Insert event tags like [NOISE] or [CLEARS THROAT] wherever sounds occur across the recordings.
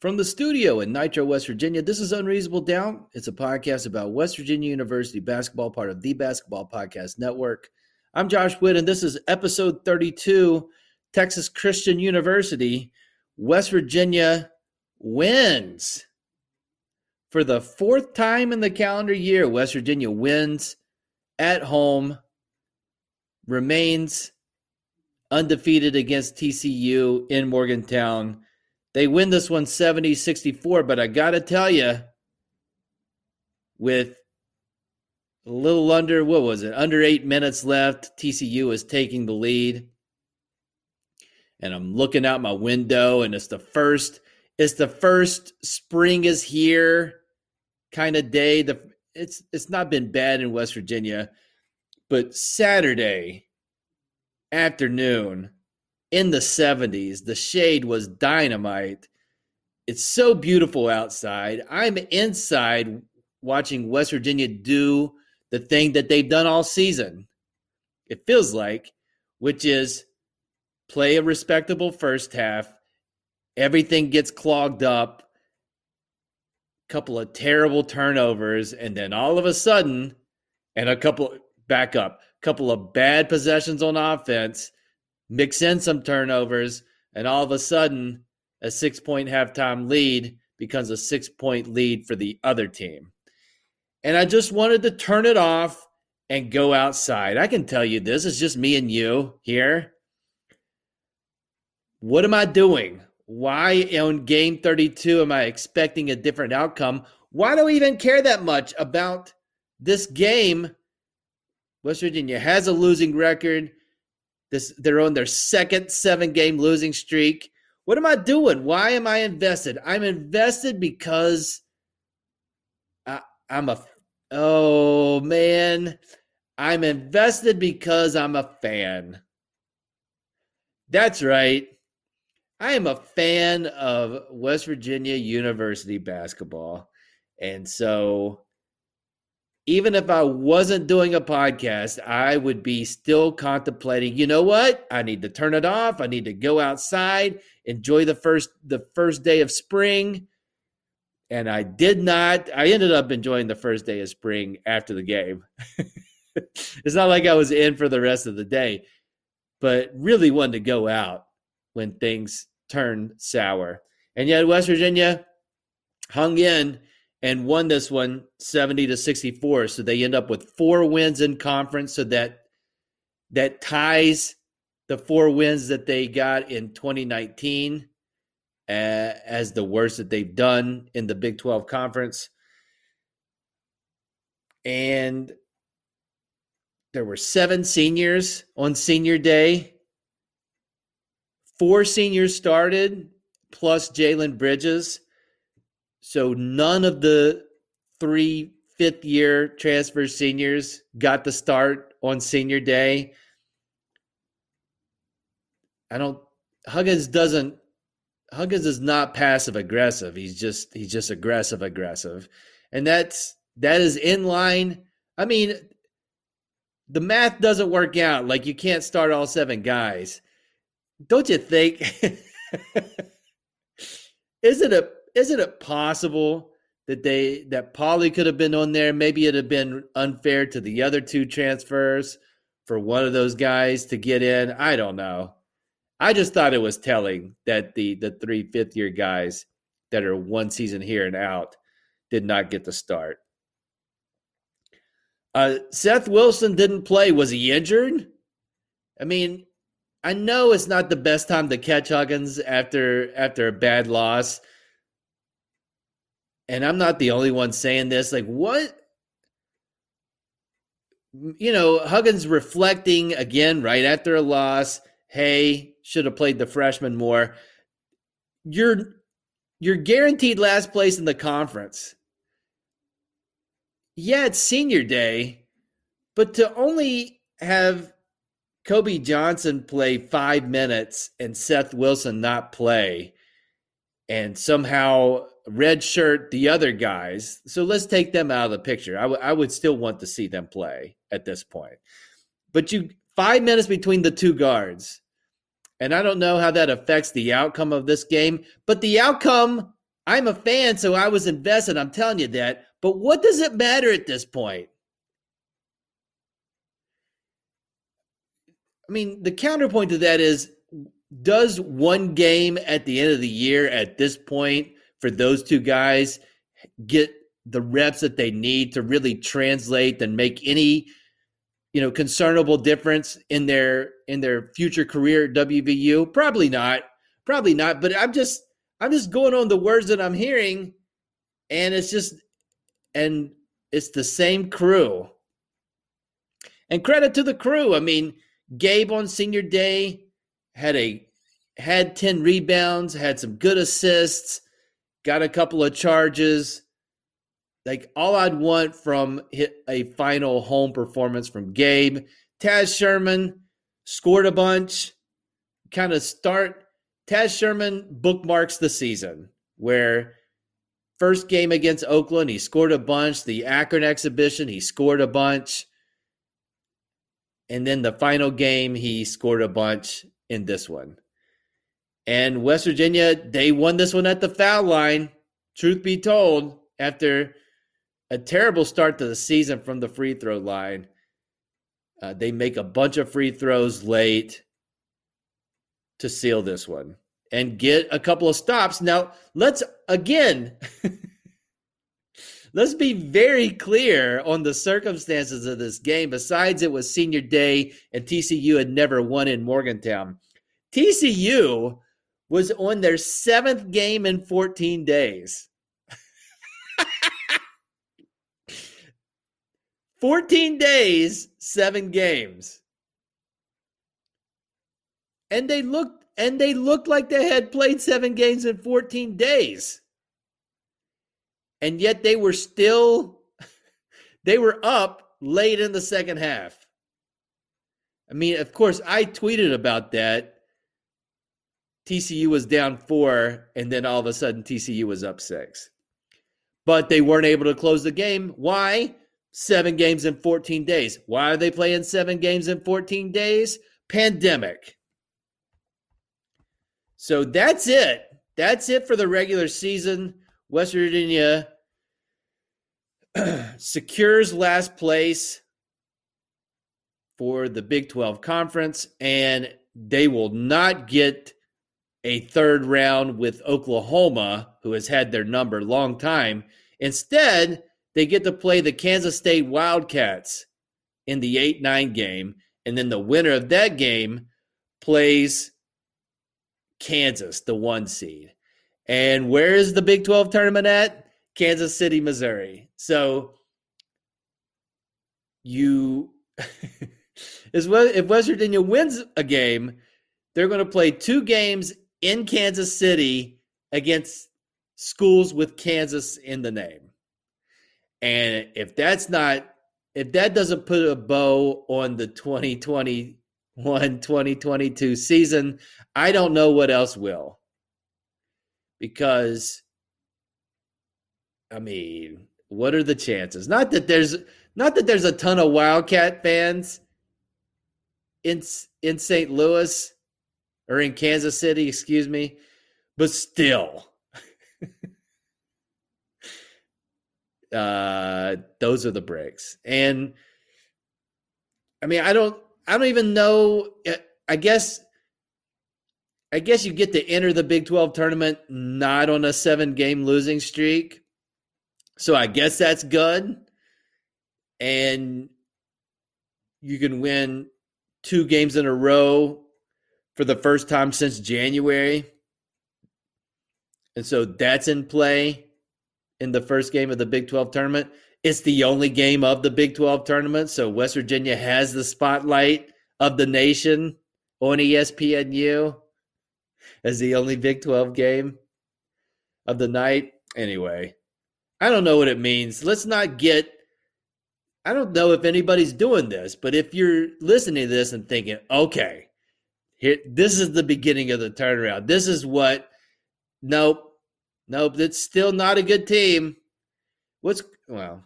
From the studio in Nitro, West Virginia, this is Unreasonable Doubt. It's a podcast about West Virginia University basketball, part of the Basketball Podcast Network. I'm Josh Witt, and this is episode 32 Texas Christian University. West Virginia wins. For the fourth time in the calendar year, West Virginia wins at home, remains undefeated against TCU in Morgantown they win this one 70 64, but I got to tell you, with a little under, what was it, under eight minutes left, TCU is taking the lead. And I'm looking out my window, and it's the first, it's the first spring is here kind of day. The it's it's not been bad in West Virginia, but Saturday afternoon, in the 70s. The shade was dynamite. It's so beautiful outside. I'm inside watching West Virginia do the thing that they've done all season. It feels like, which is play a respectable first half. Everything gets clogged up. A Couple of terrible turnovers, and then all of a sudden, and a couple back up, A couple of bad possessions on offense mix in some turnovers, and all of a sudden, a six point halftime lead becomes a six point lead for the other team. And I just wanted to turn it off and go outside. I can tell you this is just me and you here. What am I doing? Why on game 32 am I expecting a different outcome? Why do I even care that much about this game? West Virginia has a losing record. This they're on their second seven game losing streak. What am I doing? Why am I invested? I'm invested because I, I'm a oh man. I'm invested because I'm a fan. That's right. I am a fan of West Virginia University basketball. And so even if I wasn't doing a podcast, I would be still contemplating, you know what? I need to turn it off. I need to go outside, enjoy the first the first day of spring. And I did not. I ended up enjoying the first day of spring after the game. [LAUGHS] it's not like I was in for the rest of the day, but really wanted to go out when things turned sour. And yet West Virginia hung in and won this one 70 to 64 so they end up with four wins in conference. So that that ties the four wins that they got in 2019 uh, as the worst that they've done in the Big 12 conference. And there were seven seniors on senior day. Four seniors started plus Jalen Bridges so none of the three fifth year transfer seniors got the start on senior day. I don't Huggins doesn't Huggins is not passive aggressive. He's just he's just aggressive aggressive. And that's that is in line. I mean, the math doesn't work out. Like you can't start all seven guys. Don't you think? [LAUGHS] Isn't it isn't it possible that they that Pauly could have been on there? Maybe it'd have been unfair to the other two transfers for one of those guys to get in. I don't know. I just thought it was telling that the the three fifth year guys that are one season here and out did not get the start. Uh, Seth Wilson didn't play. Was he injured? I mean, I know it's not the best time to catch Huggins after after a bad loss. And I'm not the only one saying this. Like, what? You know, Huggins reflecting again right after a loss. Hey, should have played the freshman more. You're you're guaranteed last place in the conference. Yeah, it's senior day, but to only have Kobe Johnson play five minutes and Seth Wilson not play, and somehow red shirt the other guys. So let's take them out of the picture. I, w- I would still want to see them play at this point. But you five minutes between the two guards. And I don't know how that affects the outcome of this game, but the outcome, I'm a fan, so I was invested. I'm telling you that. But what does it matter at this point? I mean, the counterpoint to that is does one game at the end of the year at this point for those two guys get the reps that they need to really translate and make any you know concernable difference in their in their future career at WVU? Probably not. Probably not. But I'm just I'm just going on the words that I'm hearing, and it's just and it's the same crew. And credit to the crew. I mean, Gabe on senior day had a had 10 rebounds, had some good assists, got a couple of charges. Like all I'd want from a final home performance from Gabe. Taz Sherman scored a bunch. Kind of start Taz Sherman bookmarks the season where first game against Oakland, he scored a bunch. The Akron exhibition, he scored a bunch. And then the final game, he scored a bunch in this one. And West Virginia, they won this one at the foul line. Truth be told, after a terrible start to the season from the free throw line, uh, they make a bunch of free throws late to seal this one and get a couple of stops. Now, let's again, [LAUGHS] let's be very clear on the circumstances of this game. Besides, it was senior day and TCU had never won in Morgantown. TCU was on their seventh game in 14 days. [LAUGHS] 14 days, seven games. And they looked and they looked like they had played seven games in 14 days. And yet they were still [LAUGHS] they were up late in the second half. I mean, of course, I tweeted about that TCU was down four, and then all of a sudden TCU was up six. But they weren't able to close the game. Why? Seven games in 14 days. Why are they playing seven games in 14 days? Pandemic. So that's it. That's it for the regular season. West Virginia [CLEARS THROAT] secures last place for the Big 12 conference, and they will not get a third round with Oklahoma, who has had their number long time. Instead, they get to play the Kansas State Wildcats in the 8 9 game. And then the winner of that game plays Kansas, the one seed. And where is the Big 12 tournament at? Kansas City, Missouri. So you, [LAUGHS] if West Virginia wins a game, they're going to play two games in Kansas City against schools with Kansas in the name. And if that's not, if that doesn't put a bow on the 2021 2022 season, I don't know what else will. Because, I mean, what are the chances? Not that there's not that there's a ton of Wildcat fans in in St. Louis or in Kansas City, excuse me, but still. [LAUGHS] uh those are the breaks. And I mean, I don't I don't even know I guess I guess you get to enter the Big 12 tournament not on a seven game losing streak. So I guess that's good. And you can win two games in a row for the first time since January. And so that's in play in the first game of the Big 12 tournament. It's the only game of the Big 12 tournament. So West Virginia has the spotlight of the nation on ESPNU as the only Big 12 game of the night. Anyway, I don't know what it means. Let's not get. I don't know if anybody's doing this, but if you're listening to this and thinking, okay, here, this is the beginning of the turnaround. This is what. Nope, nope. It's still not a good team. What's well,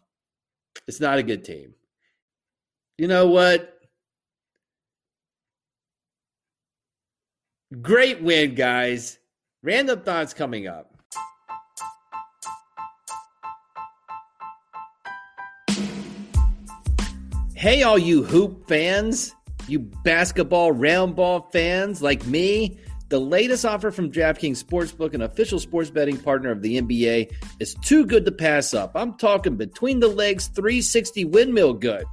it's not a good team. You know what? Great win, guys. Random thoughts coming up. Hey, all you hoop fans, you basketball round ball fans like me. The latest offer from DraftKings Sportsbook, an official sports betting partner of the NBA, is too good to pass up. I'm talking between the legs 360 windmill good.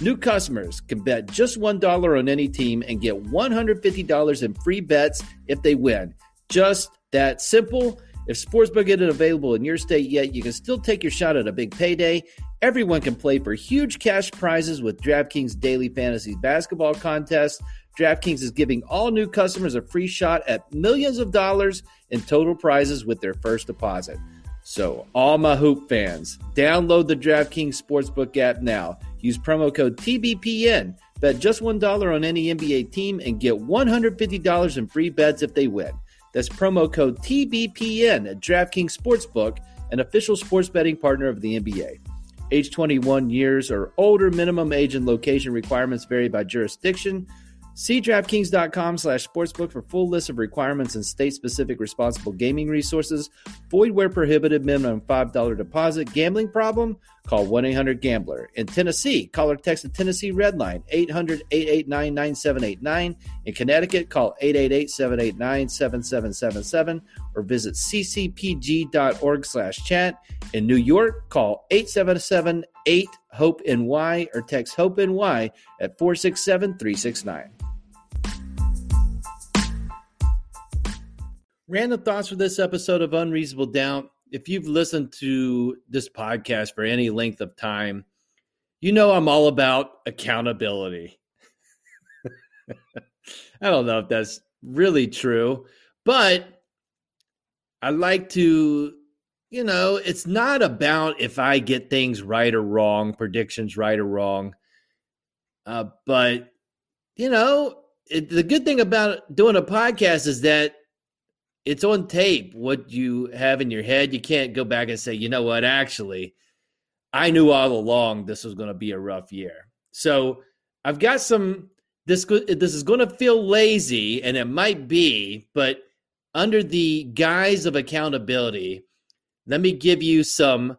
New customers can bet just $1 on any team and get $150 in free bets if they win. Just that simple. If Sportsbook isn't available in your state yet, you can still take your shot at a big payday. Everyone can play for huge cash prizes with DraftKings Daily Fantasy Basketball Contest. DraftKings is giving all new customers a free shot at millions of dollars in total prizes with their first deposit. So, all my hoop fans, download the DraftKings Sportsbook app now. Use promo code TBPN. Bet just $1 on any NBA team and get $150 in free bets if they win. That's promo code TBPN at DraftKings Sportsbook, an official sports betting partner of the NBA. Age 21 years or older, minimum age and location requirements vary by jurisdiction. See DraftKings.com slash sportsbook for full list of requirements and state-specific responsible gaming resources. Void where prohibited. Minimum $5 deposit. Gambling problem? Call 1-800-GAMBLER. In Tennessee, call or text the Tennessee Red Line, 800-889-9789. In Connecticut, call 888-789-7777 or visit ccpg.org slash chat. In New York, call 877-8-HOPE-NY or text HOPE-NY at 467-369. Random thoughts for this episode of Unreasonable Doubt. If you've listened to this podcast for any length of time, you know I'm all about accountability. [LAUGHS] I don't know if that's really true, but I like to, you know, it's not about if I get things right or wrong, predictions right or wrong. Uh, but, you know, it, the good thing about doing a podcast is that it's on tape what you have in your head. You can't go back and say, you know what, actually, I knew all along this was going to be a rough year. So I've got some. This this is going to feel lazy, and it might be, but under the guise of accountability, let me give you some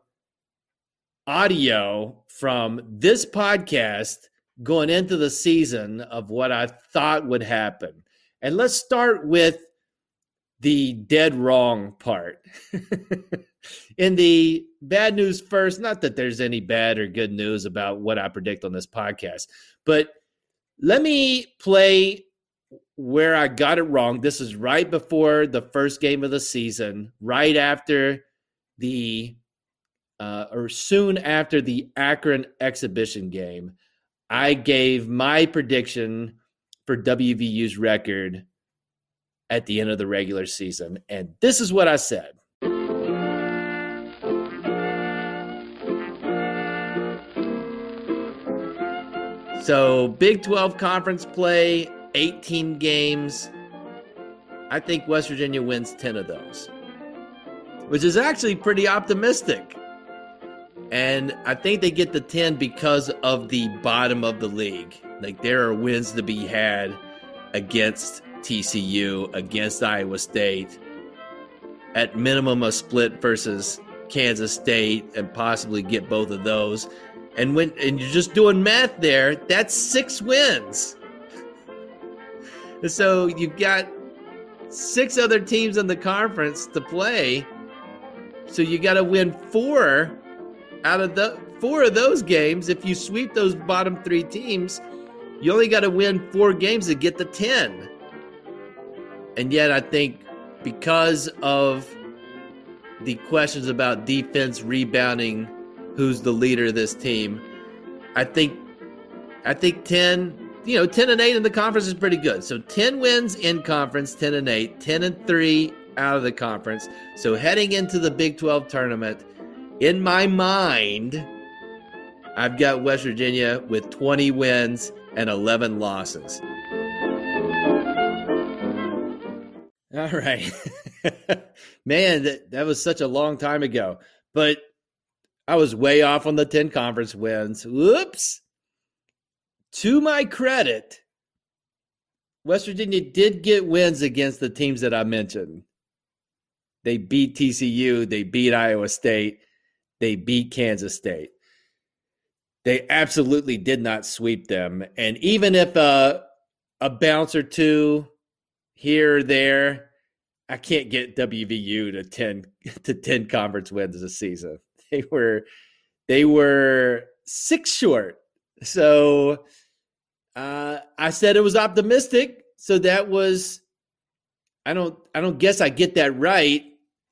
audio from this podcast going into the season of what I thought would happen. And let's start with the dead wrong part. [LAUGHS] In the bad news first, not that there's any bad or good news about what I predict on this podcast, but let me play where I got it wrong. This is right before the first game of the season, right after the uh, or soon after the Akron exhibition game. I gave my prediction for WVU's record at the end of the regular season. And this is what I said. So, Big 12 conference play, 18 games. I think West Virginia wins 10 of those, which is actually pretty optimistic. And I think they get the 10 because of the bottom of the league. Like there are wins to be had against TCU against Iowa State. At minimum, a split versus Kansas State, and possibly get both of those. And when and you're just doing math there, that's six wins. so you've got six other teams in the conference to play. So you got to win four out of the four of those games. If you sweep those bottom three teams, you only got to win four games to get the 10. And yet, I think because of the questions about defense, rebounding, who's the leader of this team, I think I think 10 you know, 10 and 8 in the conference is pretty good. So 10 wins in conference, 10 and 8, 10 and 3 out of the conference. So heading into the Big 12 tournament, in my mind, I've got West Virginia with 20 wins and 11 losses. All right. [LAUGHS] Man, that, that was such a long time ago. But I was way off on the 10 conference wins. Whoops to my credit, West Virginia did get wins against the teams that I mentioned. They beat TCU, they beat Iowa State, they beat Kansas State. They absolutely did not sweep them. And even if a, a bounce or two here or there, I can't get WVU to 10 [LAUGHS] to 10 conference wins a season. [LAUGHS] They were they were six short. So uh, I said it was optimistic, so that was. I don't. I don't guess I get that right,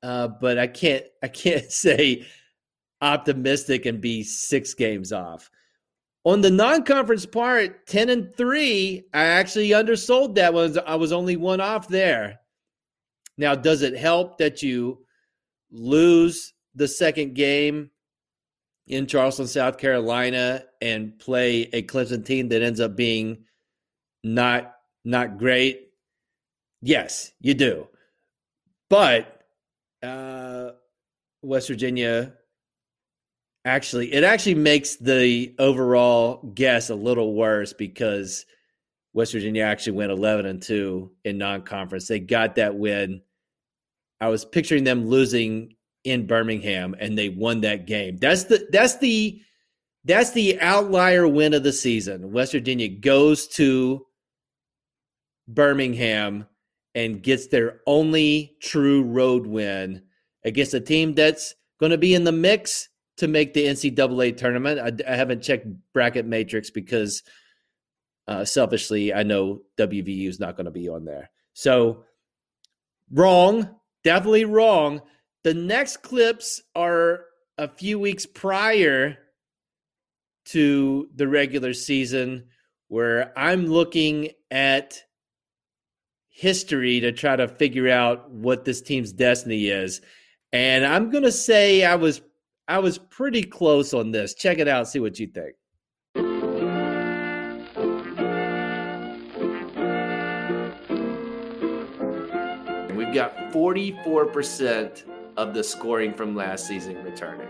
uh, but I can't. [LAUGHS] I can't say optimistic and be six games off. On the non-conference part, ten and three, I actually undersold that one. I was only one off there. Now, does it help that you lose the second game in Charleston, South Carolina, and play a Clemson team that ends up being not not great? Yes, you do. But uh, West Virginia actually it actually makes the overall guess a little worse because West Virginia actually went 11 and 2 in non-conference. They got that win. I was picturing them losing in Birmingham and they won that game. That's the that's the that's the outlier win of the season. West Virginia goes to Birmingham and gets their only true road win against a team that's going to be in the mix to make the NCAA tournament. I, I haven't checked bracket matrix because uh, selfishly, I know WVU is not going to be on there. So wrong, definitely wrong. The next clips are a few weeks prior to the regular season where I'm looking at history to try to figure out what this team's destiny is. And I'm going to say I was I was pretty close on this. Check it out, see what you think. We've got 44% of the scoring from last season returning.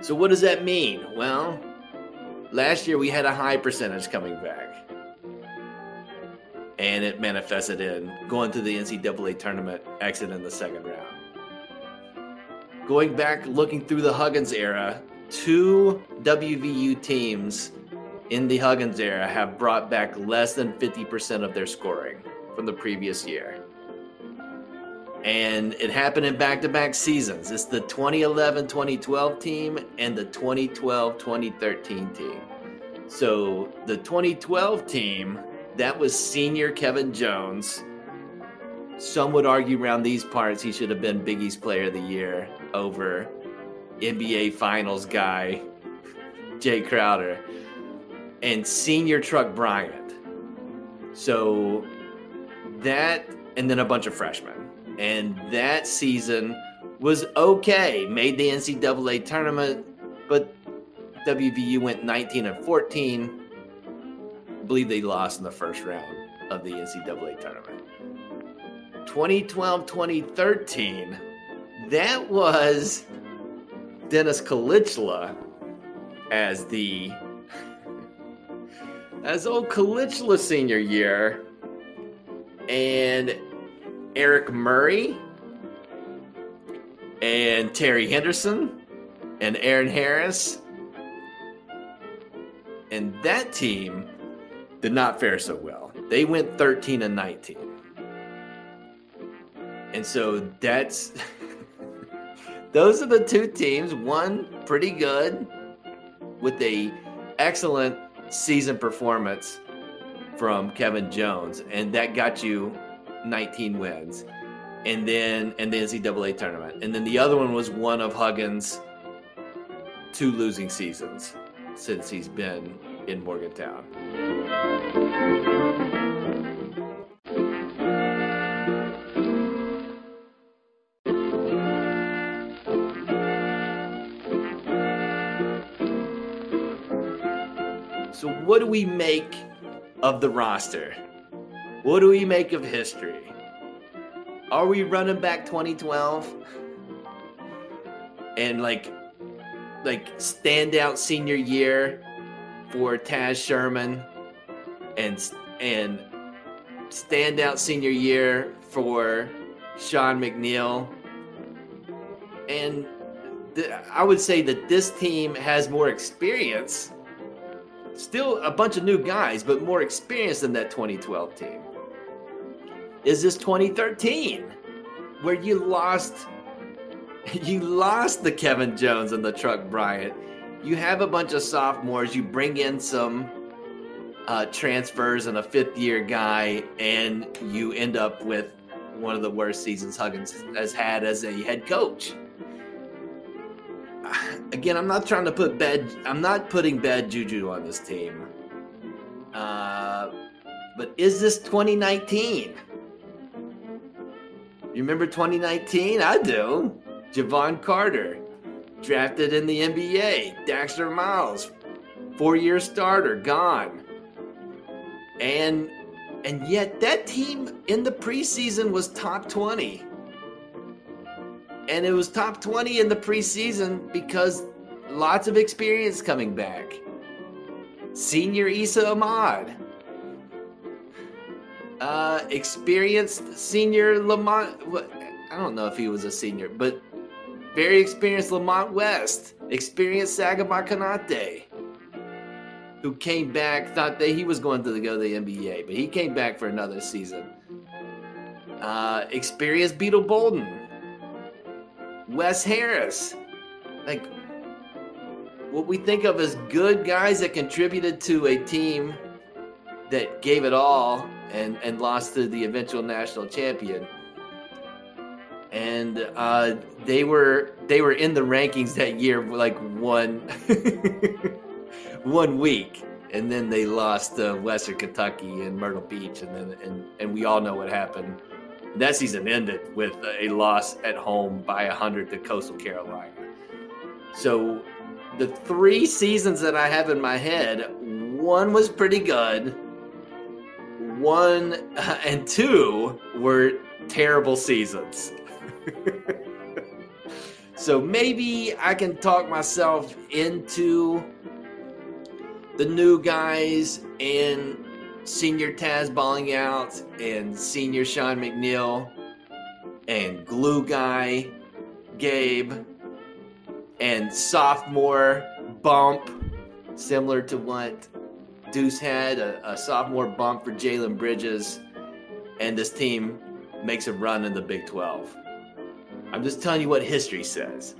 So, what does that mean? Well, last year we had a high percentage coming back. And it manifested in going to the NCAA tournament, exiting the second round. Going back, looking through the Huggins era, two WVU teams in the Huggins era have brought back less than 50% of their scoring from the previous year and it happened in back-to-back seasons. It's the 2011-2012 team and the 2012-2013 team. So the 2012 team, that was senior Kevin Jones. Some would argue around these parts he should have been Big East Player of the Year over NBA Finals guy Jae Crowder and senior Truck Bryant. So that and then a bunch of freshmen and that season was okay. Made the NCAA tournament, but WVU went 19 and 14. I believe they lost in the first round of the NCAA tournament. 2012 2013, that was Deniz Kilicli as the as old Kilicli senior year. And Aaric Murray and Terry Henderson and Eron Harris. And that team did not fare so well. They went 13 and 19. And so that's [LAUGHS] those are the two teams. One pretty good with a excellent season performance from Kevin Jones, and that got you 19 wins. And then and the NCAA tournament. And then the other one was one of Huggins' two losing seasons since he's been in Morgantown. So, what do we make of the roster? What do we make of history? Are we running back 2012? And like, like standout senior year for Taz Sherman, and and standout senior year for Sean McNeil, and th- I would say that this team has more experience Still a bunch of new guys, but more experienced than that 2012 team. Is this 2013 where you lost [LAUGHS] you lost the Kevin Jones and the Truck Bryant. You have a bunch of sophomores, you bring in some uh, transfers and a fifth year guy, and you end up with one of the worst seasons Huggins has had as a head coach [SIGHS] again, I'm not trying to put bad. I'm not putting bad juju on this team. Uh, but is this 2019? You remember 2019? I do. Jevon Carter, drafted in the NBA. Daxter Miles, four-year starter, gone. And and yet that team in the preseason was top 20 and it was top 20 in the preseason because lots of experience coming back. Senior Esa Ahmad. Uh, experienced senior Lamont. I don't know if he was a senior, but very experienced Lamont West. Experienced Sagaba Konate, who came back, thought that he was going to go to the NBA, but he came back for another season. Uh, experienced Beetle Bolden Wes Harris. Like what we think of as good guys that contributed to a team that gave it all and, and lost to the eventual national champion. And uh, they were they were in the rankings that year like one [LAUGHS] one week and then they lost to Western Kentucky and Myrtle Beach, and then and, and we all know what happened that season ended with a loss at home by 100 to Coastal Carolina. So the three seasons that I have in my head, one was pretty good. One [LAUGHS] and two were terrible seasons. [LAUGHS] so maybe I can talk myself into the new guys and senior Taz balling out and senior Sean McNeil and glue guy Gabe and sophomore bump similar to what Deuce had a, a sophomore bump for Jalen Bridges and this team makes a run in the Big 12. I'm just telling you what history says.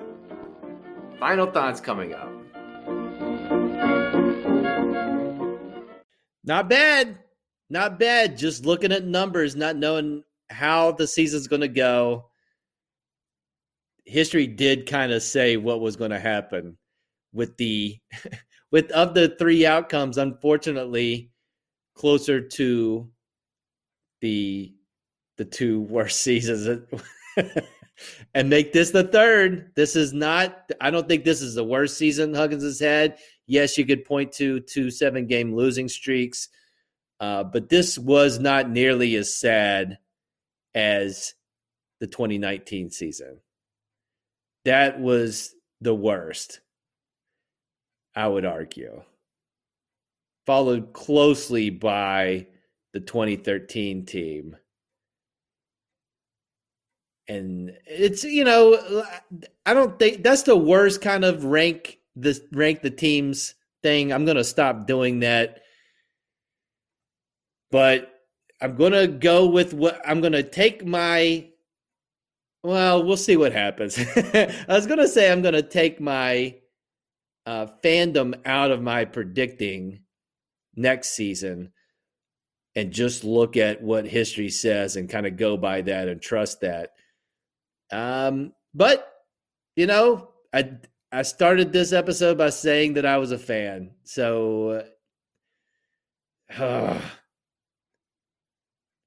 Final thoughts coming up. Not bad. Not bad. Just looking at numbers, not knowing how the season's going to go. History did kind of say what was going to happen with the [LAUGHS] with of the three outcomes unfortunately closer to the the two worst [LAUGHS] seasons and make this the third this is not i don't think this is the worst season huggins has had Yes, you could point to two seven game losing streaks, uh, but this was not nearly as sad as the 2019 season. That was the worst, I would argue. Followed closely by the 2013 team. And it's, you know, I don't think that's the worst kind of rank this rank the teams thing. I'm going to stop doing that. But I'm going to go with what I'm going to take my Well, we'll see what happens. [LAUGHS] I was going to say I'm going to take my uh, fandom out of my predicting next season and just look at what history says and kind of go by that and trust that. Um, but you know, I I started this episode by saying that I was a fan, so. Uh, [SIGHS]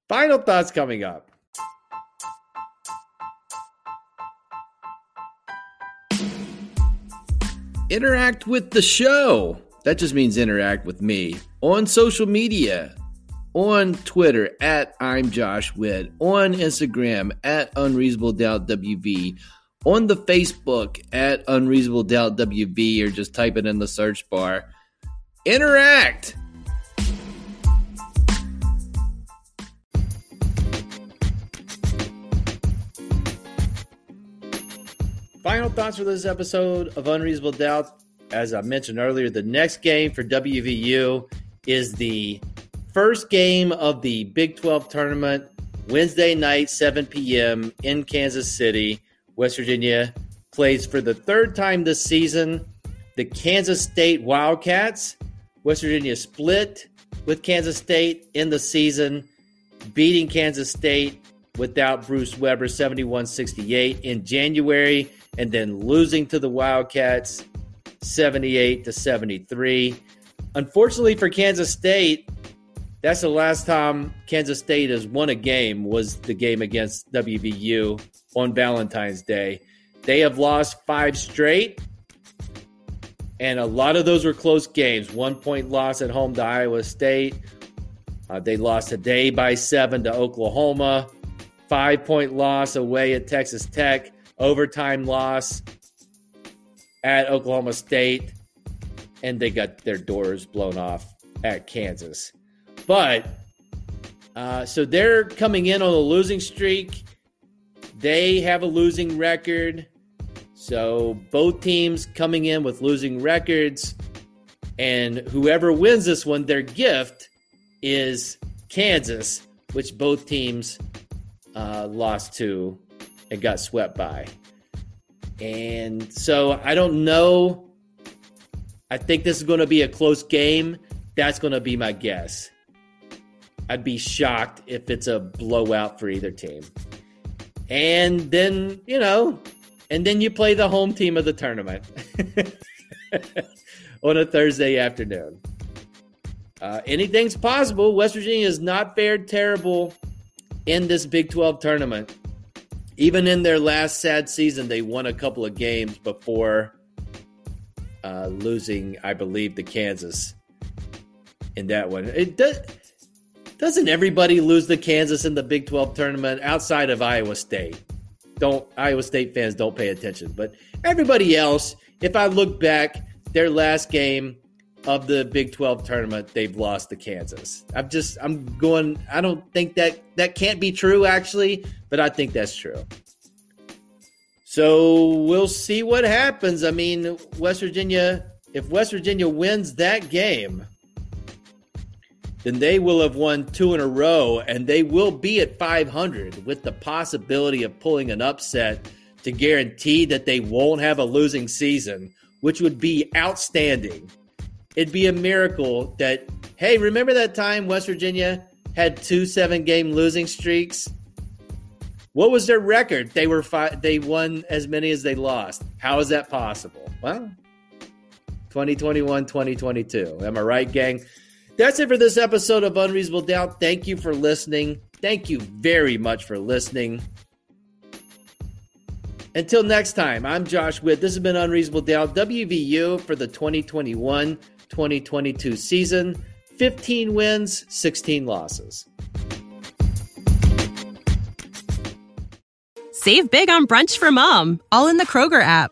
final thoughts coming up. Interact with the show. That just means interact with me on social media, on Twitter at I'm Josh Witt, on Instagram at Unreasonable Doubt WV, on the Facebook at Unreasonable Doubt WV, or just type it in the search bar. Interact. Final thoughts for this episode of Unreasonable Doubt. As I mentioned earlier, the next game for WVU is the first game of the Big 12 tournament, Wednesday night, 7 p.m. in Kansas City. West Virginia plays for the third time this season the Kansas State Wildcats. West Virginia split with Kansas State in the season, beating Kansas State without Bruce Weber 71 68 in January and then losing to the Wildcats 78 to 73. Unfortunately for Kansas State, that's the last time Kansas State has won a game was the game against WVU on Valentine's Day. They have lost 5 straight and a lot of those were close games. One point loss at home to Iowa State. Uh, they lost today by seven to Oklahoma. Five point loss away at Texas Tech overtime loss at Oklahoma State, and they got their doors blown off at Kansas. But uh, so they're coming in on a losing streak. They have a losing record. So both teams coming in with losing records. And whoever wins this one, their gift is Kansas, which both teams uh, lost to and got swept by. And so I don't know. I think this is going to be a close game. That's going to be my guess. I'd be shocked if it's a blowout for either team. And then, you know, and then you play the home team of the tournament [LAUGHS] on a Thursday afternoon. Uh, anything's possible. West Virginia has not fared terrible in this Big 12 tournament even in their last sad season, they won a couple of games before uh, losing, I believe, to Kansas in that one. It does. Doesn't everybody lose to Kansas in the Big 12 tournament outside of Iowa State? Don't Iowa State fans don't pay attention, but everybody else, if I look back, their last game of the Big 12 tournament, they've lost to Kansas. I'm just I'm going I don't think that that can't be true actually, but I think that's true. So we'll see what happens. I mean, West Virginia, if West Virginia wins that game, then they will have won two in a row and they will be at 500 with the possibility of pulling an upset to guarantee that they won't have a losing season, which would be outstanding it'd be a miracle that hey, remember that time West Virginia had two seven game losing streaks? What was their record? They were fi- they won as many as they lost. How is that possible? Well, 2021, 2022. Am I right, gang? That's it for this episode of Unreasonable Doubt. Thank you for listening. Thank you very much for listening. Until next time, I'm Josh Witt. This has been Unreasonable Doubt, WVU for the 2021 2022 season 15 wins, 16 losses. Save big on brunch for mom, all in the Kroger app.